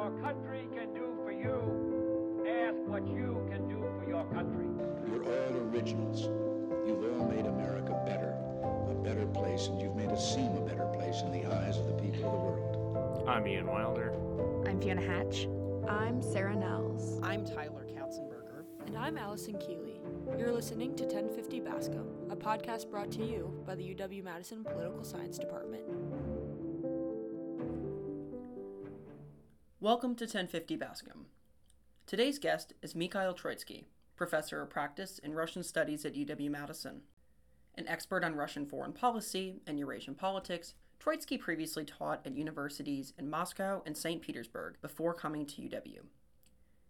your country can do for you, ask what you can do for your country. You're all originals. You've all made America better, a better place, and you've made us seem a better place in the eyes of the people of the world. I'm Ian Wilder. I'm Fiona Hatch. I'm Sarah Nels. I'm Tyler Katzenberger. And I'm Allison Keeley. You're listening to 1050 Bascom, a podcast brought to you by the UW Madison Political Science Department. Welcome to 1050 Bascom. Today's guest is Mikhail Troitskiy, professor of practice in Russian studies at UW Madison. An expert on Russian foreign policy and Eurasian politics, Troitskiy previously taught at universities in Moscow and St. Petersburg before coming to UW.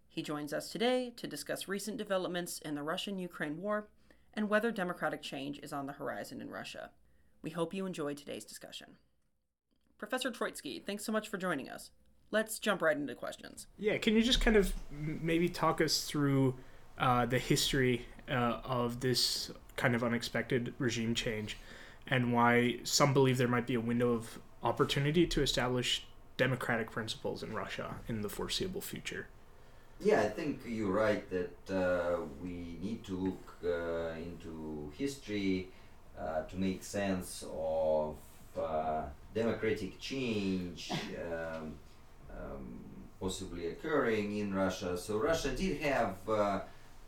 He joins us today to discuss recent developments in the Russian Ukraine war and whether democratic change is on the horizon in Russia. We hope you enjoyed today's discussion. Professor Troitskiy, thanks so much for joining us. Let's jump right into questions. Yeah, can you just kind of maybe talk us through uh, the history uh, of this kind of unexpected regime change and why some believe there might be a window of opportunity to establish democratic principles in Russia in the foreseeable future? Yeah, I think you're right that uh, we need to look uh, into history uh, to make sense of uh, democratic change um, um, possibly occurring in Russia. So Russia did have uh,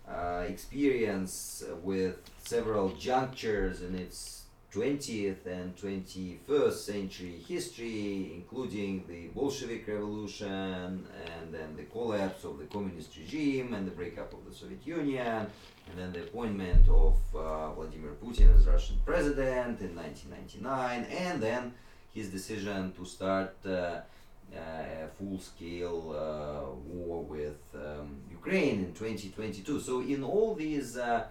uh, experience with several junctures in its 20th and 21st century history, including the Bolshevik Revolution and then the collapse of the communist regime and the breakup of the Soviet Union, and then the appointment of uh, Vladimir Putin as Russian president in 1999, and then his decision to start uh, a full-scale uh, war with um, Ukraine in 2022. So in all these uh,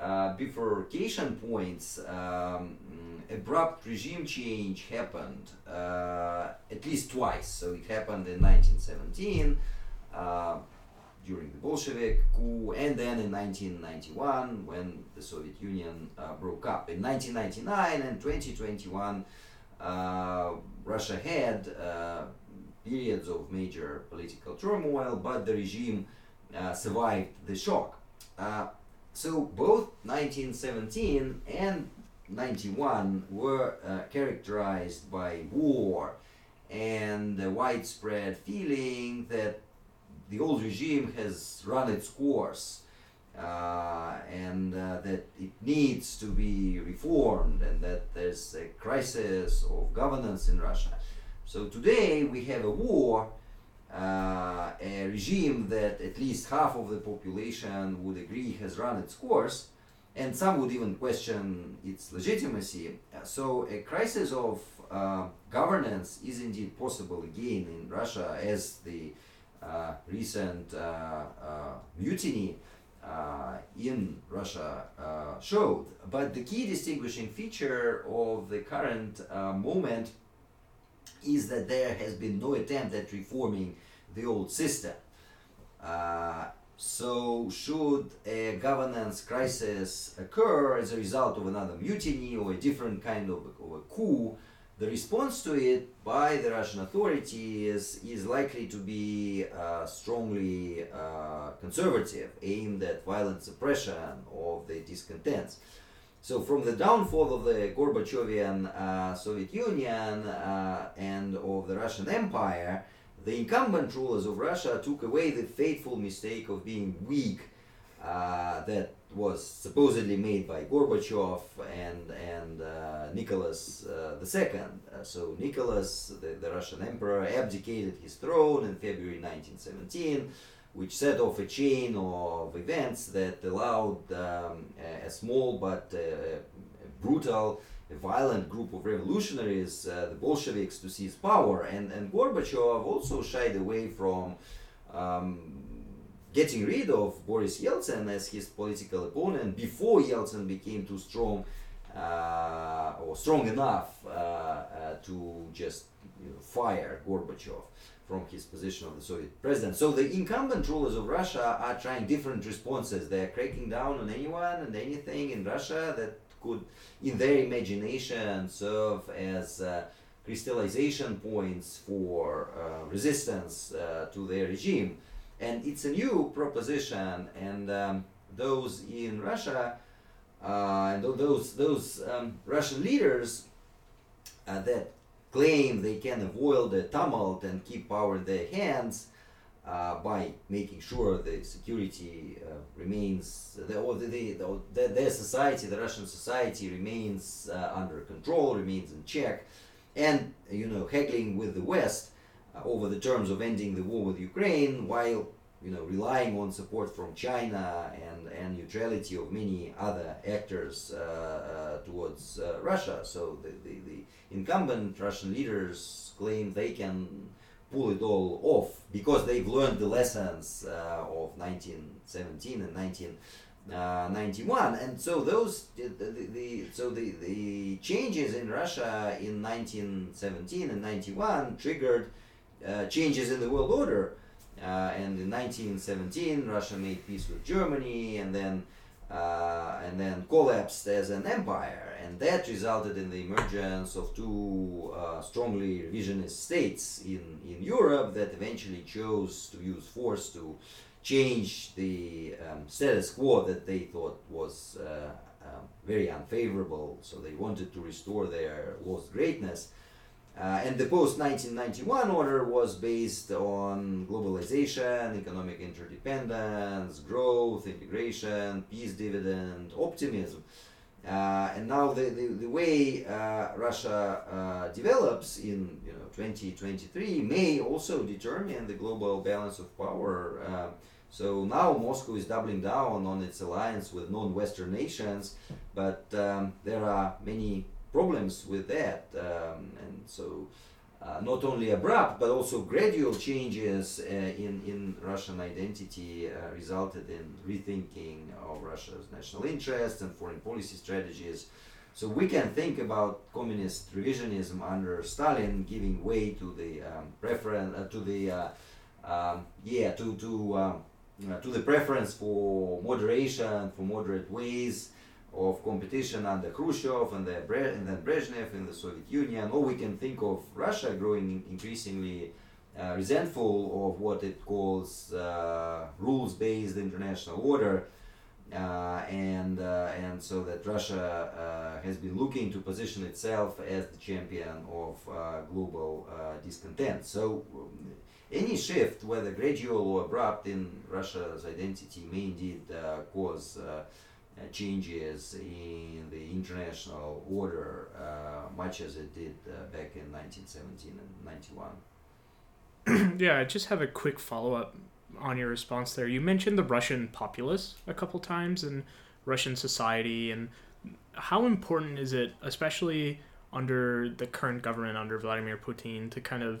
uh, bifurcation points, um, abrupt regime change happened uh, at least twice. So it happened in 1917 uh, during the Bolshevik coup, and then in 1991 when the Soviet Union uh, broke up. In 1999 and 2021, Russia had periods of major political turmoil, but the regime uh, survived the shock. Uh, so both 1917 and 91 were uh, characterized by war and the widespread feeling that the old regime has run its course uh, and uh, that it needs to be reformed and that there's a crisis of governance in Russia. So today we have a war, uh, a regime that at least half of the population would agree has run its course, and some would even question its legitimacy. Uh, so a crisis of uh, governance is indeed possible again in Russia, as the uh, recent uh, uh, mutiny uh, in Russia uh, showed. But the key distinguishing feature of the current uh, moment is that there has been no attempt at reforming the old system. Uh, so, should a governance crisis occur as a result of another mutiny or a different kind of, of a coup, the response to it by the Russian authorities is likely to be uh, strongly uh, conservative, aimed at violent suppression of the discontents. So from the downfall of the Gorbachevian uh, Soviet Union uh, and of the Russian Empire, the incumbent rulers of Russia took away the fateful mistake of being weak uh, that was supposedly made by Gorbachev and and uh, Nicholas II. Uh, so Nicholas, the, the Russian emperor, abdicated his throne in February 1917 which set off a chain of events that allowed um, a, small but uh, brutal, violent group of revolutionaries, uh, the Bolsheviks, to seize power. And, and Gorbachev also shied away from um, getting rid of Boris Yeltsin as his political opponent before Yeltsin became too strong uh, or strong enough uh, uh, to just you know, fire Gorbachev from his position of the Soviet president. So the incumbent rulers of Russia are trying different responses. They are cracking down on anyone and anything in Russia that could, in their imagination, serve as uh, crystallization points for uh, resistance uh, to their regime. And it's a new proposition, and um, those in Russia uh, and those those um, Russian leaders uh, that claim they can avoid the tumult and keep power in their hands uh, by making sure the security uh, remains, the, or the, the, the, their society, the Russian society remains uh, under control, remains in check, and you know haggling with the West uh, over the terms of ending the war with Ukraine, while you know relying on support from China and, and neutrality of many other actors uh, uh, towards Russia. So the, the, the incumbent Russian leaders claim they can pull it all off because they've learned the lessons uh, of 1917 and 1991 and so those the, the, the, so the, the changes in Russia in 1917 and 91 triggered uh, changes in the world order uh, and in 1917 Russia made peace with Germany and then uh, and then collapsed as an empire. And that resulted in the emergence of two uh, strongly revisionist states in, in Europe that eventually chose to use force to change the um, status quo that they thought was uh, um, very unfavorable. So they wanted to restore their lost greatness. Uh, and the post 1991 order was based on globalization, economic interdependence, growth, integration, peace dividend, optimism. Uh, and now the, the, the way uh, Russia uh, develops in you know 2023 may also determine the global balance of power. Uh, so now Moscow is doubling down on its alliance with non-Western nations, but um, there are many problems with that. Um, and so, uh, not only abrupt but also gradual changes uh, in, in Russian identity uh, resulted in rethinking of Russia's national interests and foreign policy strategies. So we can think about communist revisionism under Stalin giving way to the um, uh, to the uh, um, yeah to to um, uh, to the preference for moderation for moderate ways of competition under Khrushchev and, the Bre- and then Brezhnev in the Soviet Union, or we can think of Russia growing increasingly uh, resentful of what it calls uh, rules-based international order, uh, and uh, and so that Russia uh, has been looking to position itself as the champion of uh, global discontent. So. Um, any shift, whether gradual or abrupt, in Russia's identity may indeed cause changes in the international order, uh, much as it did uh, back in 1917 and 91. yeah, I just have a quick follow up on your response there. You mentioned the Russian populace a couple times and Russian society, and how important is it, especially under the current government under Vladimir Putin, to kind of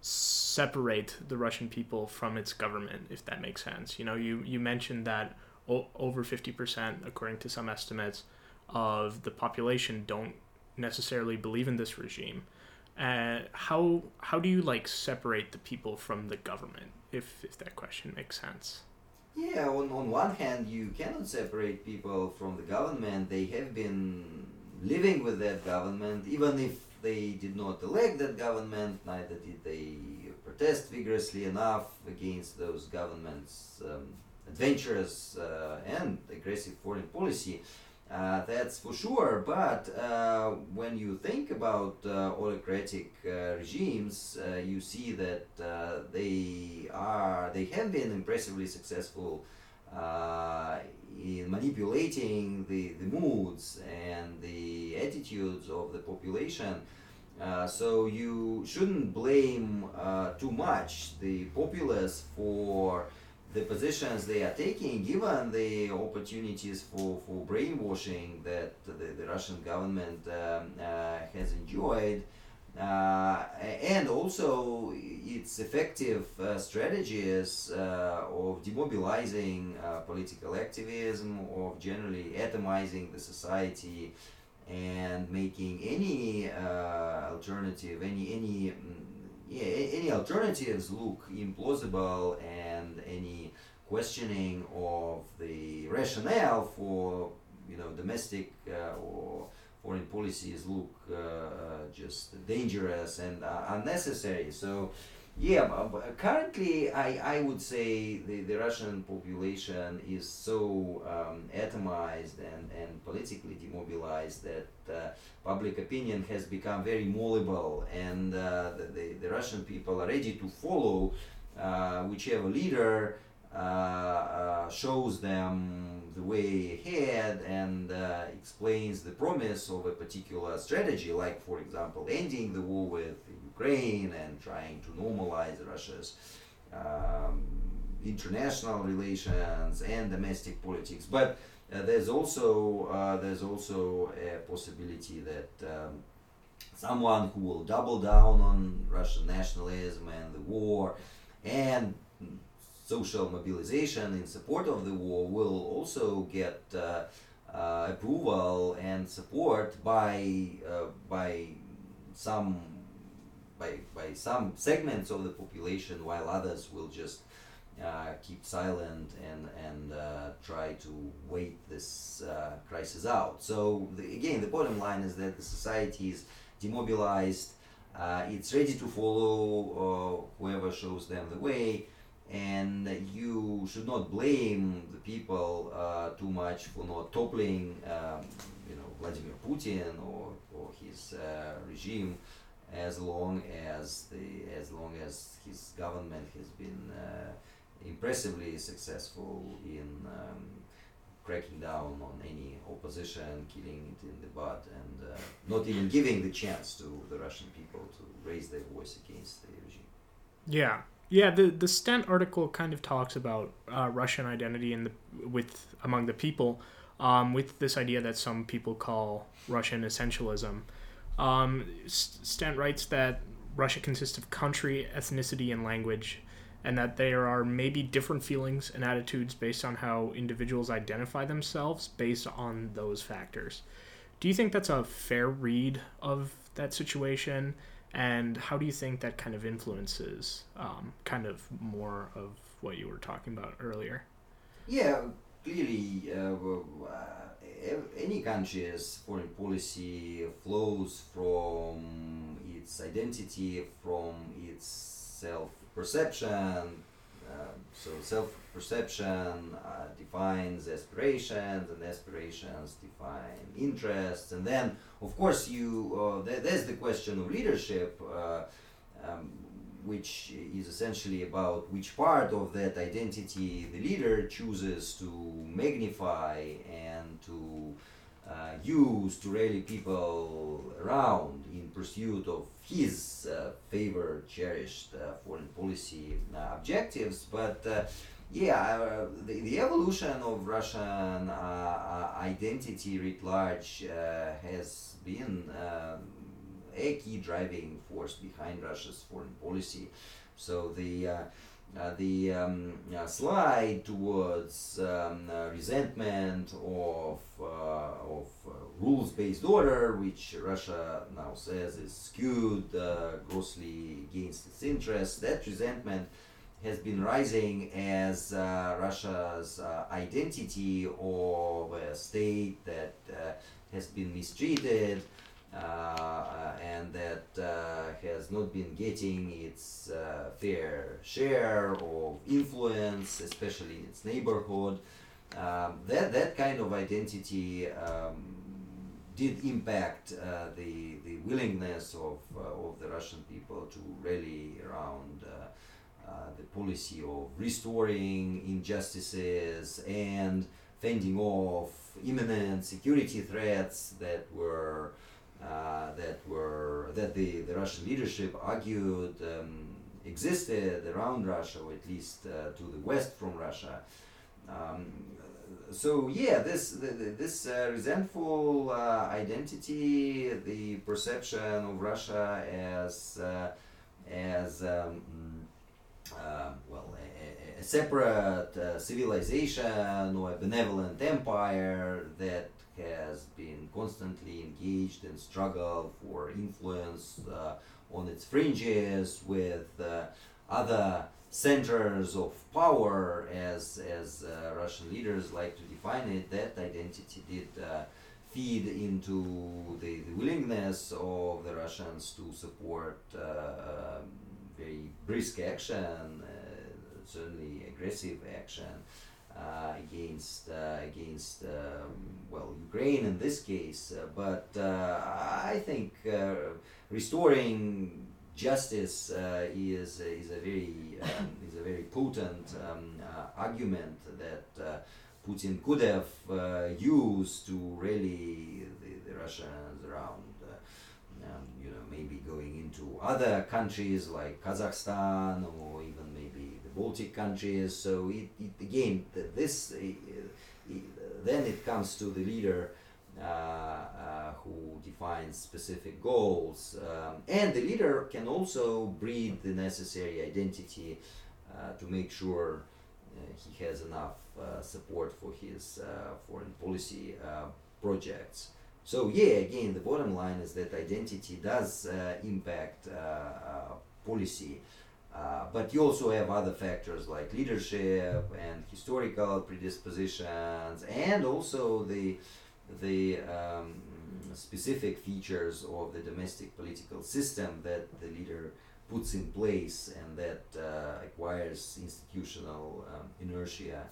separate the Russian people from its government, if that makes sense? You know, you, you mentioned that over 50%, according to some estimates, of the population don't necessarily believe in this regime. Uh, how how do you like separate the people from the government? If if that question makes sense. Yeah, on, on one hand, you cannot separate people from the government. They have been living with that government, even if they did not elect that government, neither did they protest vigorously enough against those governments' um, adventurous uh, and aggressive foreign policy. Uh, that's for sure. But uh, when you think about uh, autocratic uh, regimes, uh, you see that they are they have been impressively successful in manipulating the, the moods and the attitudes of the population. so you shouldn't blame too much the populace for the positions they are taking, given the opportunities for, for brainwashing that the, the Russian government um, uh, has enjoyed, uh, and also its effective uh, strategies uh, of demobilizing uh, political activism, of generally atomizing the society, and making any uh, alternative, any any mm, yeah, any alternatives look implausible and any questioning of the rationale for you know domestic uh, or foreign policies look uh, uh, just dangerous and uh, unnecessary. So, yeah, but, currently I, I would say the, the Russian population is so um, atomized and, and politically demobilized that uh, public opinion has become very malleable and uh, the, the, the Russian people are ready to follow uh, whichever leader uh, uh, shows them the way ahead and uh, explains the promise of a particular strategy, like, for example, ending the war with Ukraine and trying to normalize Russia's um, international relations and domestic politics. But uh, there's also uh, there's also a possibility that um, someone who will double down on Russian nationalism and the war and social mobilization in support of the war will also get uh, uh, approval and support by uh, by some by, by some segments of the population while others will just uh, keep silent and and uh, try to wait this uh, crisis out. So the, again, the bottom line is that the society is demobilized. it's ready to follow whoever shows them the way and you should not blame the people uh, too much for not toppling, um, you know, Vladimir Putin or, or his uh, regime, as long as the as long as his government has been uh, impressively successful in um, cracking down on any opposition, killing it in the bud, and uh, not even giving the chance to the Russian people to raise their voice against the regime. Yeah, yeah, the the Stent article kind of talks about uh, Russian identity in the with among the people, um, with this idea that some people call Russian essentialism. Um, Stent writes that Russia consists of country, ethnicity, and language, and that there are maybe different feelings and attitudes based on how individuals identify themselves based on those factors. Do you think that's a fair read of that situation? and how do you think that kind of influences um, kind of more of what you were talking about earlier yeah clearly uh, uh, any country's foreign policy flows from its identity from its self-perception um, so self-perception uh, defines aspirations, and aspirations define interests, and then, of course, you uh, th- there's the question of leadership, uh, um, which is essentially about which part of that identity the leader chooses to magnify and to uh, use to rally people around in pursuit of his uh, favored, cherished uh, foreign policy uh, objectives. But uh, yeah, uh, the, the evolution of Russian identity writ large has been um, a key driving force behind Russia's foreign policy. So the uh, the um, uh, slide towards um, uh, resentment of, of rules-based order, which Russia now says is skewed grossly against its interests, that resentment has been rising as uh, Russia's uh, identity of a state that uh, has been mistreated, uh, and that uh, has not been getting its uh, fair share of influence, especially in its neighborhood. Um, that that kind of identity um, did impact uh, the the willingness of uh, of the Russian people to rally around uh, the policy of restoring injustices and fending off imminent security threats that were uh, that were that the, the Russian leadership argued um, existed around Russia, or at least uh, to the west from Russia. Um, so yeah, this this uh, resentful uh, identity, the perception of Russia as uh, as um, well a, a separate civilization or a benevolent empire that has been constantly engaged in struggle for influence uh, on its fringes with uh, other centers of power as as uh, Russian leaders like to define it that identity did uh, feed into the, the willingness of the Russians to support uh, um, very brisk action, uh, certainly aggressive action uh, against uh, against um, well Ukraine in this case. Uh, but uh, I think restoring justice is is a very um, is a very potent um, argument that. Putin could have uh, used to rally the, the Russians around, uh, um, you know, maybe going into other countries like Kazakhstan or even Baltic countries. So it, it again, this uh, then it comes to the leader. Uh, uh, who defines specific goals, um, and the leader can also breed the necessary identity uh, to make sure he has enough uh, support for his uh, foreign policy uh, projects. So yeah, again, the bottom line is that identity does impact policy. Uh, but you also have other factors like leadership and historical predispositions, and also the the um, specific features of the domestic political system that the leader puts in place and that uh, acquires institutional um, inertia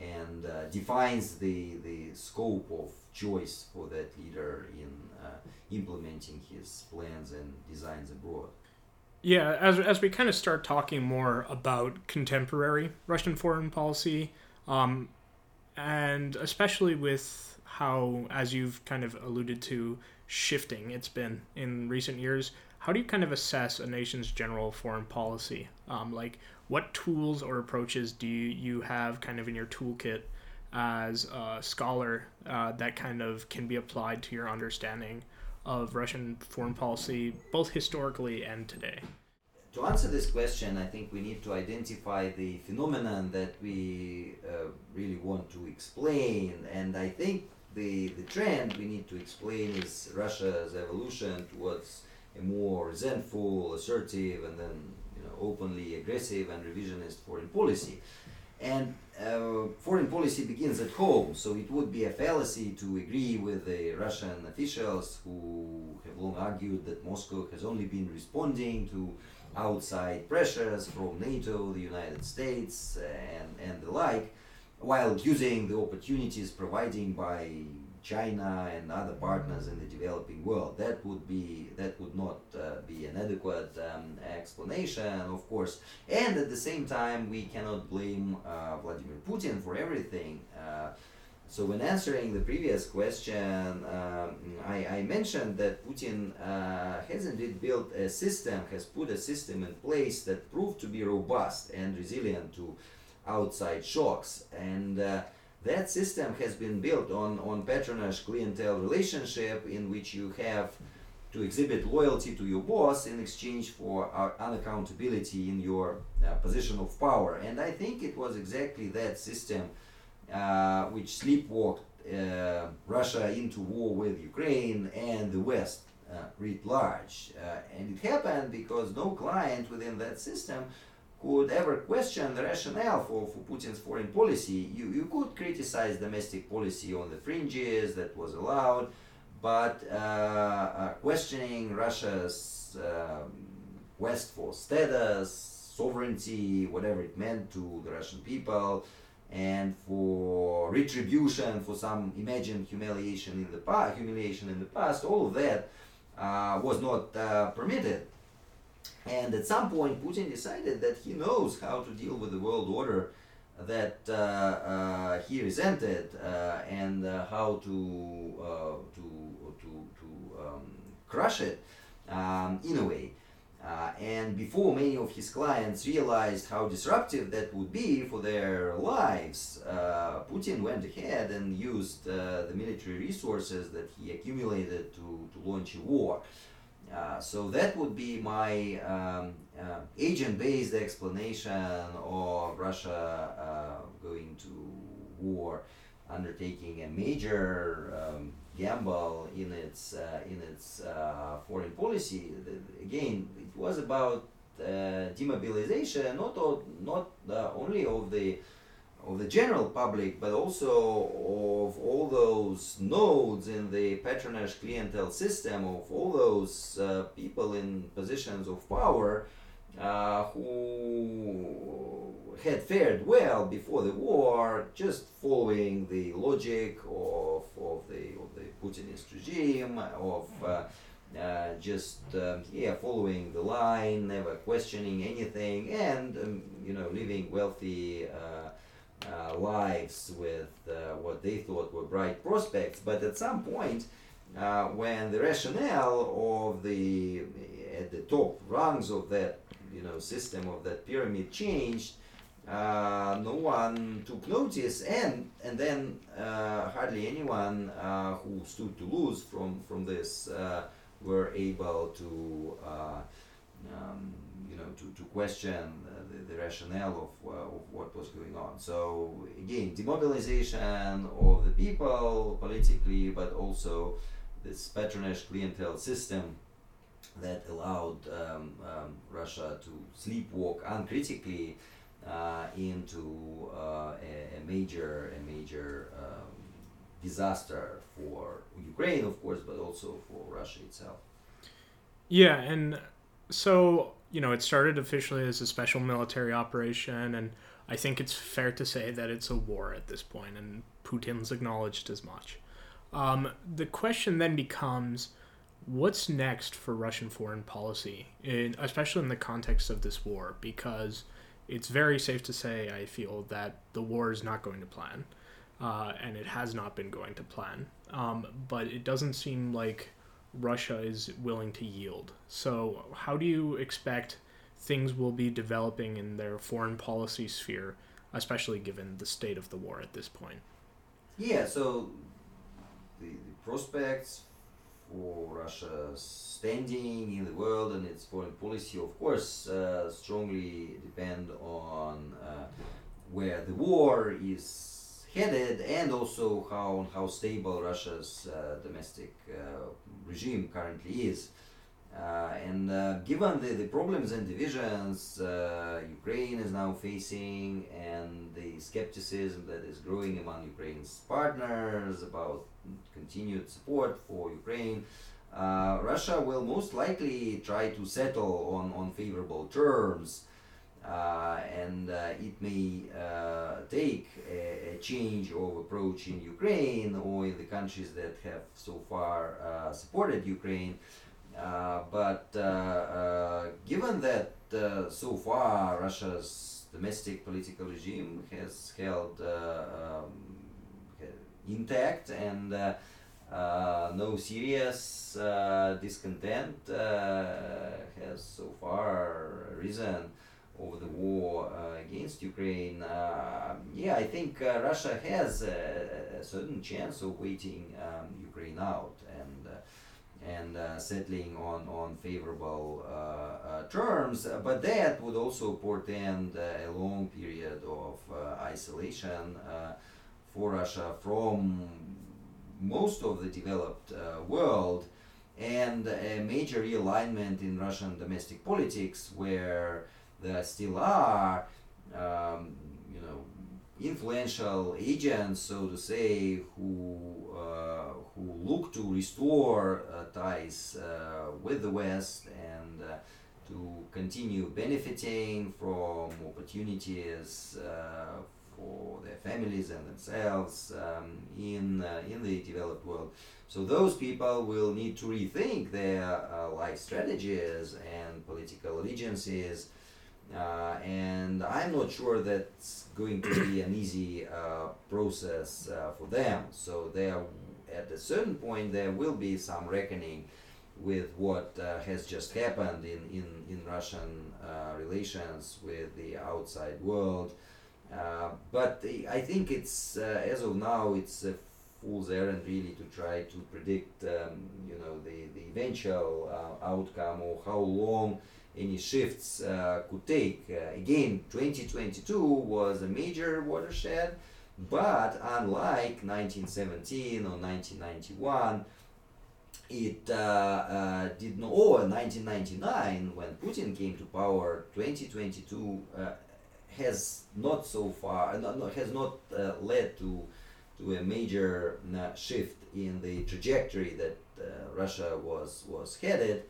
and uh, defines the, the scope of choice for that leader in uh, implementing his plans and designs abroad. Yeah, as, as we kind of start talking more about contemporary Russian foreign policy, um, and especially with how, as you've kind of alluded to, shifting it's been in recent years, how do you kind of assess a nation's general foreign policy? Um, like, what tools or approaches do you, you have kind of in your toolkit as a scholar uh, that kind of can be applied to your understanding of Russian foreign policy, both historically and today? To answer this question, I think we need to identify the phenomenon that we uh, really want to explain, and I think the, the trend we need to explain is Russia's evolution towards a more resentful, assertive, and then you know openly aggressive and revisionist foreign policy. And uh, foreign policy begins at home, so it would be a fallacy to agree with the Russian officials who have long argued that Moscow has only been responding to outside pressures from NATO, the United States, and, and the like, while using the opportunities provided by China and other partners in the developing world. That would be that would not uh, be an adequate um, explanation, of course. And at the same time, we cannot blame uh, Vladimir Putin for everything. Uh, so when answering the previous question, um, I, I, mentioned that Putin uh, has indeed built a system, has put a system in place that proved to be robust and resilient to outside shocks. And uh, that system has been built on, on patronage clientele relationship in which you have to exhibit loyalty to your boss in exchange for unaccountability in your uh, position of power. And I think it was exactly that system uh, which sleepwalked uh, Russia into war with Ukraine and the West uh, writ large. Uh, and it happened because no client within that system could ever question the rationale for, for Putin's foreign policy. You, you could criticize domestic policy on the fringes, that was allowed, but uh, uh, questioning Russia's um, quest for status, sovereignty, whatever it meant to the Russian people, and for retribution for some imagined humiliation in the past, humiliation in the past, all of that uh, was not uh, permitted. And at some point, Putin decided that he knows how to deal with the world order that uh, uh, he resented uh, and uh, how to, uh, to, to, to um, crush it um, in a way. Uh, and before many of his clients realized how disruptive that would be for their lives, Putin went ahead and used the military resources that he accumulated to, to launch a war. Uh, so that would be my um, uh, agent-based explanation of Russia uh, going to war, undertaking a major um, gamble in its uh, in its uh, foreign policy. Again, it was about demobilization, not not only of the of the general public, but also of all those nodes in the patronage clientele system of all those uh, people in positions of power uh, who had fared well before the war, just following the logic of, of the of the Putinist regime, of uh, uh, just um, yeah following the line, never questioning anything, and um, you know living wealthy. Uh, uh, lives with uh, what they thought were bright prospects, but at some point, uh, when the rationale of the at the top rungs of that you know system of that pyramid changed, uh, no one took notice, and and then uh, hardly anyone who stood to lose from from this were able to. Um, you know, to, to question the, the rationale of, uh, of what was going on. So again, demobilization of the people politically, but also this patronage clientele system that allowed um, um, Russia to sleepwalk uncritically uh, into uh, a, a, major a major um, disaster for Ukraine, of course, but also for Russia itself. Yeah, and so you know, it started officially as a special military operation, and I think it's fair to say that it's a war at this point, and Putin's acknowledged as much. Um, the question then becomes what's next for Russian foreign policy, in, especially in the context of this war, because it's very safe to say, I feel, that the war is not going to plan, uh, and it has not been going to plan. Um, but it doesn't seem like Russia is willing to yield. So, how do you expect things will be developing in their foreign policy sphere, especially given the state of the war at this point? Yeah, so the, the prospects for Russia's standing in the world and its foreign policy, of course, uh, strongly depend on uh, where the war is headed and also how how stable Russia's uh, domestic uh, regime currently is. Uh, and given the, the problems and divisions Ukraine is now facing and the skepticism that is growing among Ukraine's partners about continued support for Ukraine, uh, Russia will most likely try to settle on, on favorable terms and uh, it may uh, take a, a, change of approach in Ukraine or in the countries that have so far supported Ukraine. but given that so far Russia's domestic political regime has held um, intact and uh, uh, no serious uh, discontent has so far risen over the war uh, against Ukraine, uh, yeah, I think uh, Russia has a, a, certain chance of waiting um, Ukraine out and and uh, settling on, on favorable uh, uh, terms, but that would also portend a long period of isolation for Russia from most of the developed world and a major realignment in Russian domestic politics where there still are, um, you know, influential agents, so to say, who uh, who look to restore uh, ties uh, with the West and uh, to continue benefiting from opportunities uh, for their families and themselves um, in uh, in the developed world. So those people will need to rethink their life strategies and political allegiances uh, and I'm not sure that's going to be an easy uh, process uh, for them. So there, at a certain point, there will be some reckoning with what uh, has just happened in, in, in Russian uh, relations with the outside world. But I think it's, as of now, it's a fool's errand really to try to predict, um, you know, the, the eventual outcome or how long any shifts uh, could take. Uh, again, 2022 was a major watershed, but unlike 1917 or 1991, it uh, uh, did not, or 1999 when Putin came to power, 2022 uh, has not so far, not, not, has not uh, led to to a major uh, shift in the trajectory that uh, Russia was was headed.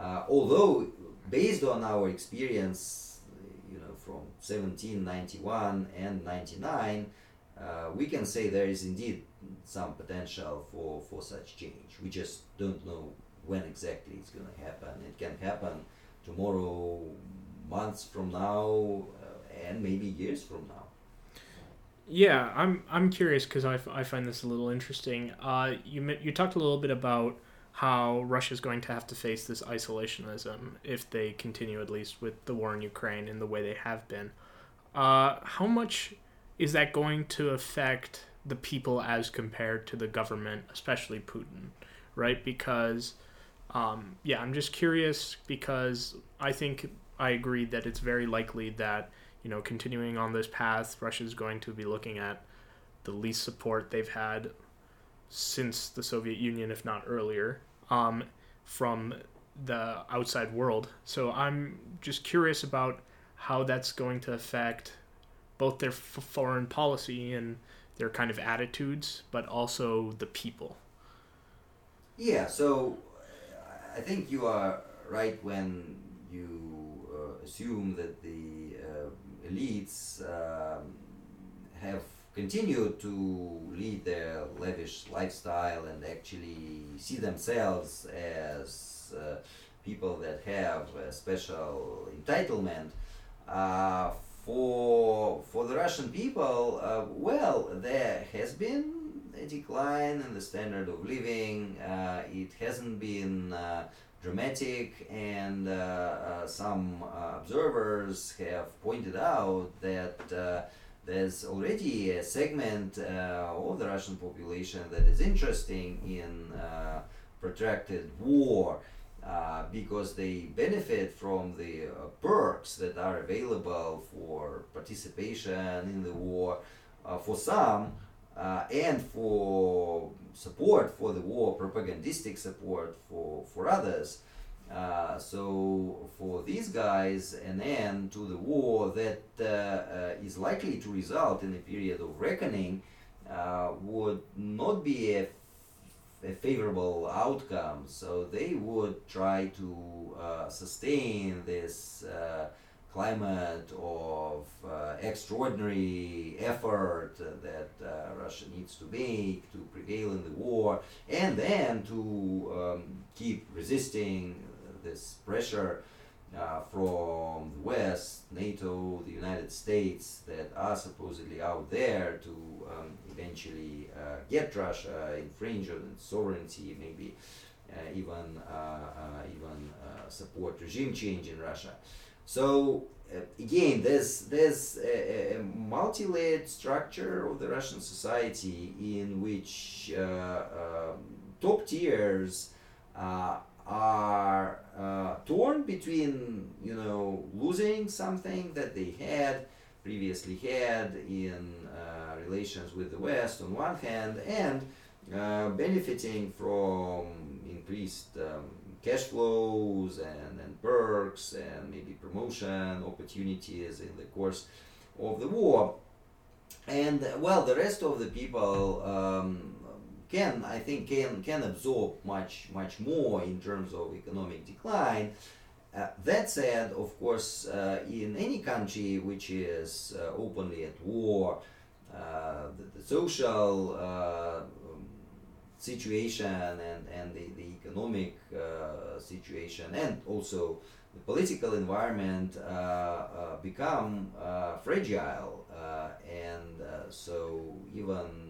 Uh, although, based on our experience, you know, from 1791 and 99, uh, we can say there is indeed some potential for, for such change. We just don't know when exactly it's going to happen. It can happen tomorrow, months from now, uh, and maybe years from now. Yeah, I'm I'm curious because I, f- I find this a little interesting. Uh, you you talked a little bit about how Russia's going to have to face this isolationism if they continue at least with the war in Ukraine in the way they have been. Uh, how much is that going to affect the people as compared to the government, especially Putin, right? Because, um, yeah, I'm just curious because I think I agree that it's very likely that you know, continuing on this path, Russia is going to be looking at the least support they've had since the Soviet Union, if not earlier, um, from the outside world. So I'm just curious about how that's going to affect both their f- foreign policy and their kind of attitudes, but also the people. Yeah, so uh, I think you are right when you uh, assume that the uh, elites um, have continued to lead their lavish lifestyle and actually see themselves as uh, people that have a special entitlement. Uh, for for the Russian people, uh, well, there has been a decline in the standard of living. Uh, it hasn't been uh, dramatic, and uh, some observers have pointed out that there's already a segment uh, of the Russian population that is interesting in uh, protracted war. Uh, because they benefit from the perks that are available for participation in the war for some and for support for the war, propagandistic support for, for others. Uh, so for these guys, an end to the war that uh, uh, is likely to result in a period of reckoning uh, would not be a, favorable outcome. So they would try to uh, sustain this climate of extraordinary effort that Russia needs to make to prevail in the war, and then to um, keep resisting this pressure uh, from the West, NATO, the United States, that are supposedly out there to um, eventually uh, get Russia, infringe on its sovereignty, maybe uh, even uh, uh, even uh, support regime change in Russia. So uh, again, there's there's a, a multi-layered structure of the Russian society in which uh, um, top tiers uh, are uh, torn between you know losing something that they had previously had in uh, relations with the West on one hand and uh, benefiting from increased um, cash flows and, and perks and maybe promotion opportunities in the course of the war. And well, the rest of the people um, can, I think, can can absorb much much more in terms of economic decline. Uh, that said, of course, uh, in any country which is uh, openly at war, uh, the, the social uh, um, situation and, and the, the economic uh, situation and also the political environment become fragile and so even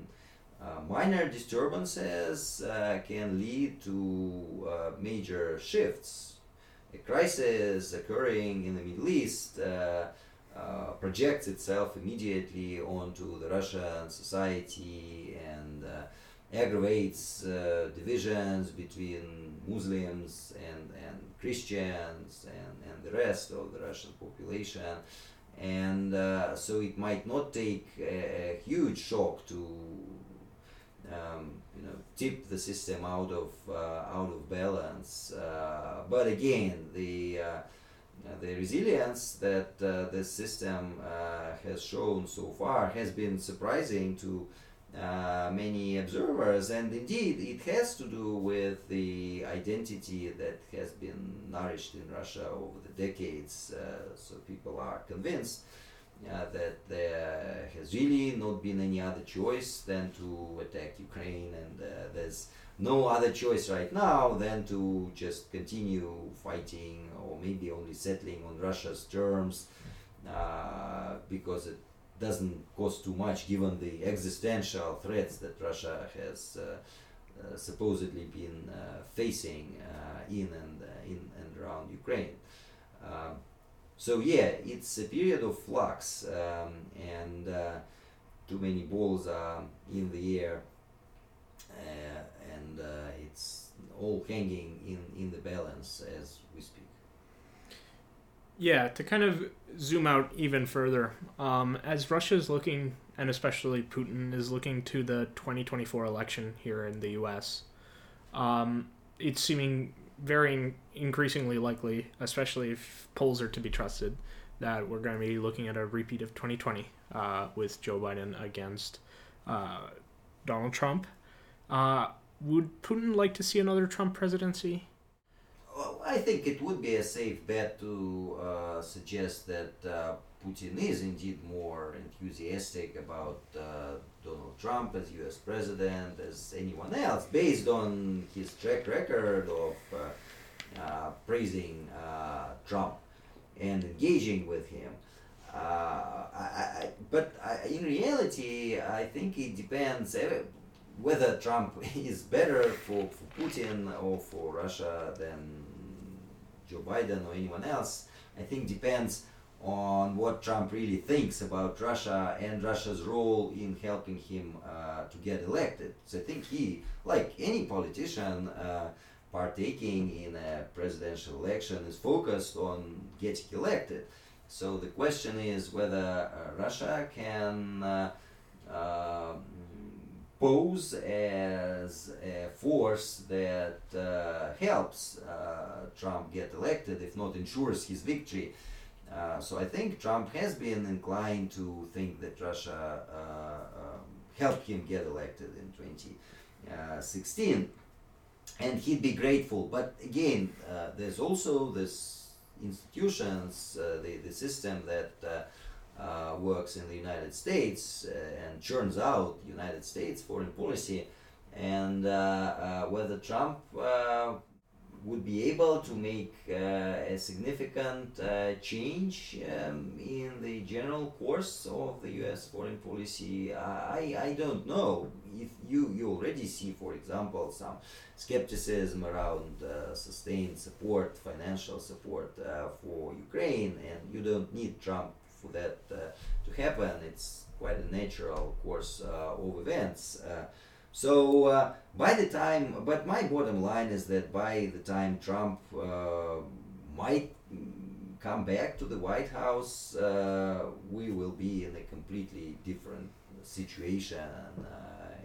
uh, minor disturbances uh, can lead to uh, major shifts. A crisis occurring in the Middle East uh, uh, projects itself immediately onto the Russian society and uh, aggravates divisions between Muslims and, and Christians and, and the rest of the Russian population. And uh, so it might not take a, a huge shock to um, you know tip the system out of uh, out of balance. Uh, but again, the uh, the resilience that uh, the system uh, has shown so far has been surprising to many observers, and indeed it has to do with the identity that has been nourished in Russia over the decades. So people are convinced uh, that there has really not been any other choice than to attack Ukraine, and uh, there's no other choice right now than to just continue fighting or maybe only settling on Russia's terms uh, because it doesn't cost too much given the existential threats that Russia has uh, uh, supposedly been uh, facing in and in and around Ukraine. Um, so yeah, it's a period of flux, um, and uh, too many balls are in the air, uh, and uh, it's all hanging in, in the balance as we speak. Yeah, to kind of zoom out even further, um, as Russia is looking, and especially Putin is looking to the 2024 election here in the U.S., um, it's seeming very increasingly likely, especially if polls are to be trusted, that we're going to be looking at a repeat of 2020 uh, with Joe Biden against uh, Donald Trump. Uh, would Putin like to see another Trump presidency? Well, I think it would be a safe bet to uh, suggest that uh, Putin is indeed more enthusiastic about uh, Donald Trump as US president as anyone else, based on his track record of uh, uh, praising uh, Trump and engaging with him. Uh, I, I, but I, in reality, I think it depends whether Trump is better for, for Putin or for Russia than Joe Biden or anyone else. I think depends on what Trump really thinks about Russia and Russia's role in helping him uh, to get elected. So I think he, like any politician, uh, partaking in a presidential election is focused on getting elected. So the question is whether uh, Russia can uh, uh, pose as a force that uh, helps uh, Trump get elected, if not ensures his victory. Uh, so I think Trump has been inclined to think that Russia um, helped him get elected in 2016 and he'd be grateful. But again, uh, there's also this institutions, uh, the the system that uh, uh, works in the United States and churns out United States foreign policy, and whether Trump would be able to make uh, a significant uh, change um, in the general course of the U.S. foreign policy. I, I don't know. If you, you already see, for example, some skepticism around uh, sustained support, financial support for Ukraine, and you don't need Trump for that to happen. It's quite a natural course of events. So uh, by the time, but my bottom line is that by the time Trump uh, might come back to the White House, uh, we will be in a completely different situation uh,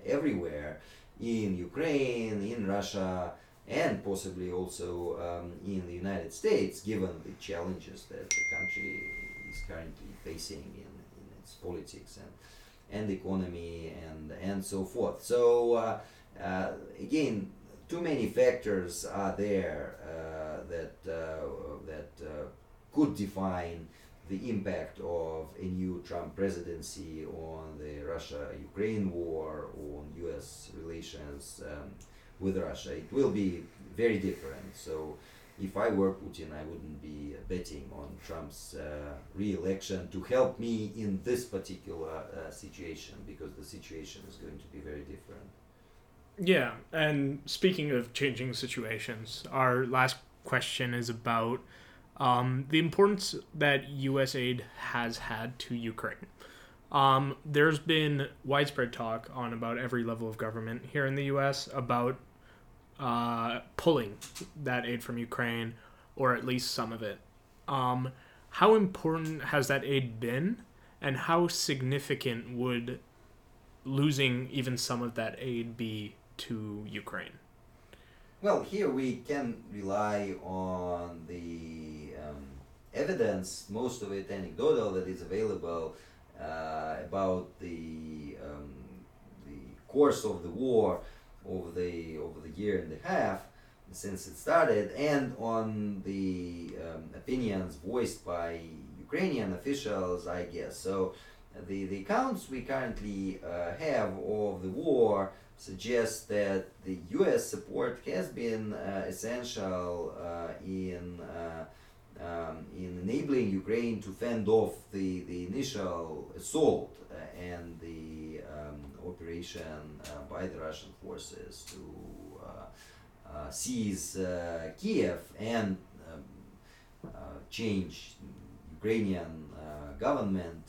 everywhere in Ukraine, in Russia, and possibly also um, in the United States, given the challenges that the country is currently facing in, in its politics and and economy and and so forth. So uh, uh, again, too many factors are there uh, that that could define the impact of a new Trump presidency on the Russia-Ukraine war, on U.S. relations um, with Russia. It will be very different. So if I were Putin, I wouldn't be betting on Trump's uh, re-election to help me in this particular uh, situation because the situation is going to be very different. Yeah, and speaking of changing situations, our last question is about um, the importance that U.S. aid has had to Ukraine. Um, there's been widespread talk on about every level of government here in the U.S. about uh, pulling that aid from Ukraine, or at least some of it. Um, how important has that aid been, and how significant would losing even some of that aid be to Ukraine? Well, here we can rely on the um, evidence, most of it anecdotal, that is available uh, about the um, the course of the war over the over the year and a half since it started, and on the um, opinions voiced by Ukrainian officials, I guess. So the, the accounts we currently uh, have of the war suggest that the U.S. support has been uh, essential uh, in uh, um, in enabling Ukraine to fend off the, the initial assault uh, and the operation uh, by the Russian forces to seize Kiev and um, change Ukrainian government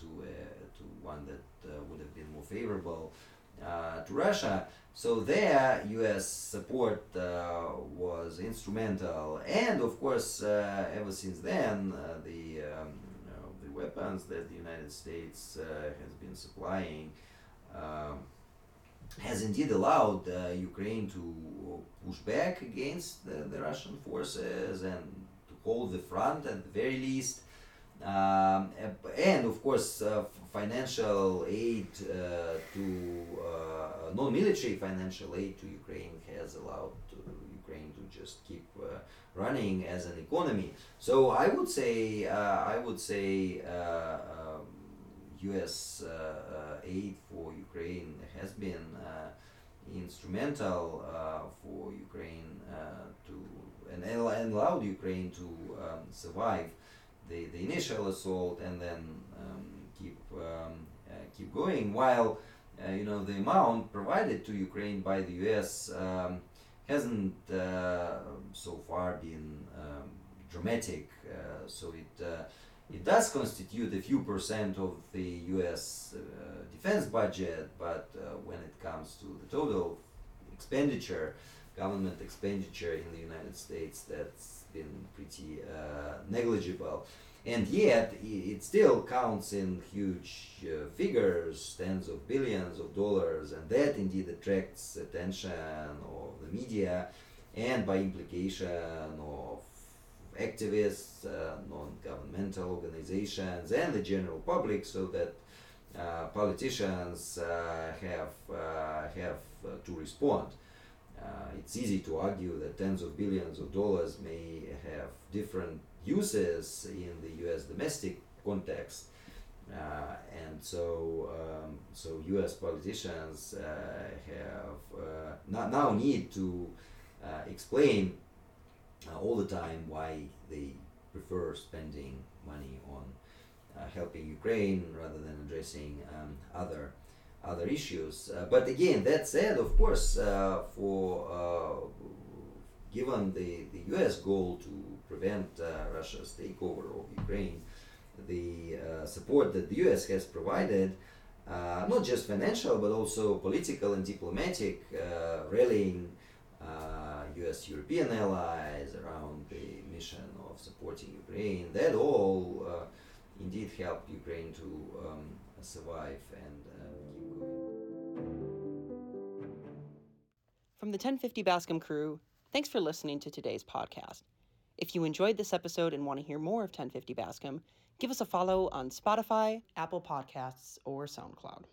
to to one that would have been more favorable uh, to Russia. So there, U.S. support uh, was instrumental, and of course, uh, ever since then, the um, you know, the weapons that the United States has been supplying. Um, has indeed allowed Ukraine to push back against the, the, Russian forces and to hold the front at the very least. Um, and of course, uh, financial aid uh, to uh, non-military financial aid to Ukraine has allowed Ukraine to just keep running as an economy. So I would say I would say U.S. Um, aid for Ukraine has been instrumental for Ukraine to and, and allowed Ukraine to um, survive the, the initial assault and then um, keep um, uh, keep going while uh, you know the amount provided to Ukraine by the U.S. Um, hasn't uh, so far been um, dramatic so it it does constitute a few percent of the U.S. Uh, defense budget, but uh, when it comes to the total expenditure, government expenditure in the United States, that's been pretty uh, negligible. And yet, it still counts in huge uh, figures, tens of billions of dollars, and that indeed attracts attention of the media and by implication of activists, uh, non-governmental organizations, and the general public, so that uh, politicians uh, have have to respond. It's easy to argue that tens of billions of dollars may have different uses in the U.S. domestic context, uh, and so um, so U.S. politicians uh, have uh, now need to uh, all the time why they prefer spending money on helping Ukraine rather than addressing um, other other issues. Uh, but again, that said, of course, uh, for uh, given the, the U.S. goal to prevent Russia's takeover of Ukraine, the support that the U.S. has provided, not just financial but also political and diplomatic, rallying U.S. European allies around the mission of supporting Ukraine, that all indeed helped Ukraine to um, survive and keep going. from the 1050 Bascom crew, thanks for listening to today's podcast. If you enjoyed this episode and want to hear more of 1050 Bascom, give us a follow on Spotify, Apple Podcasts, or SoundCloud.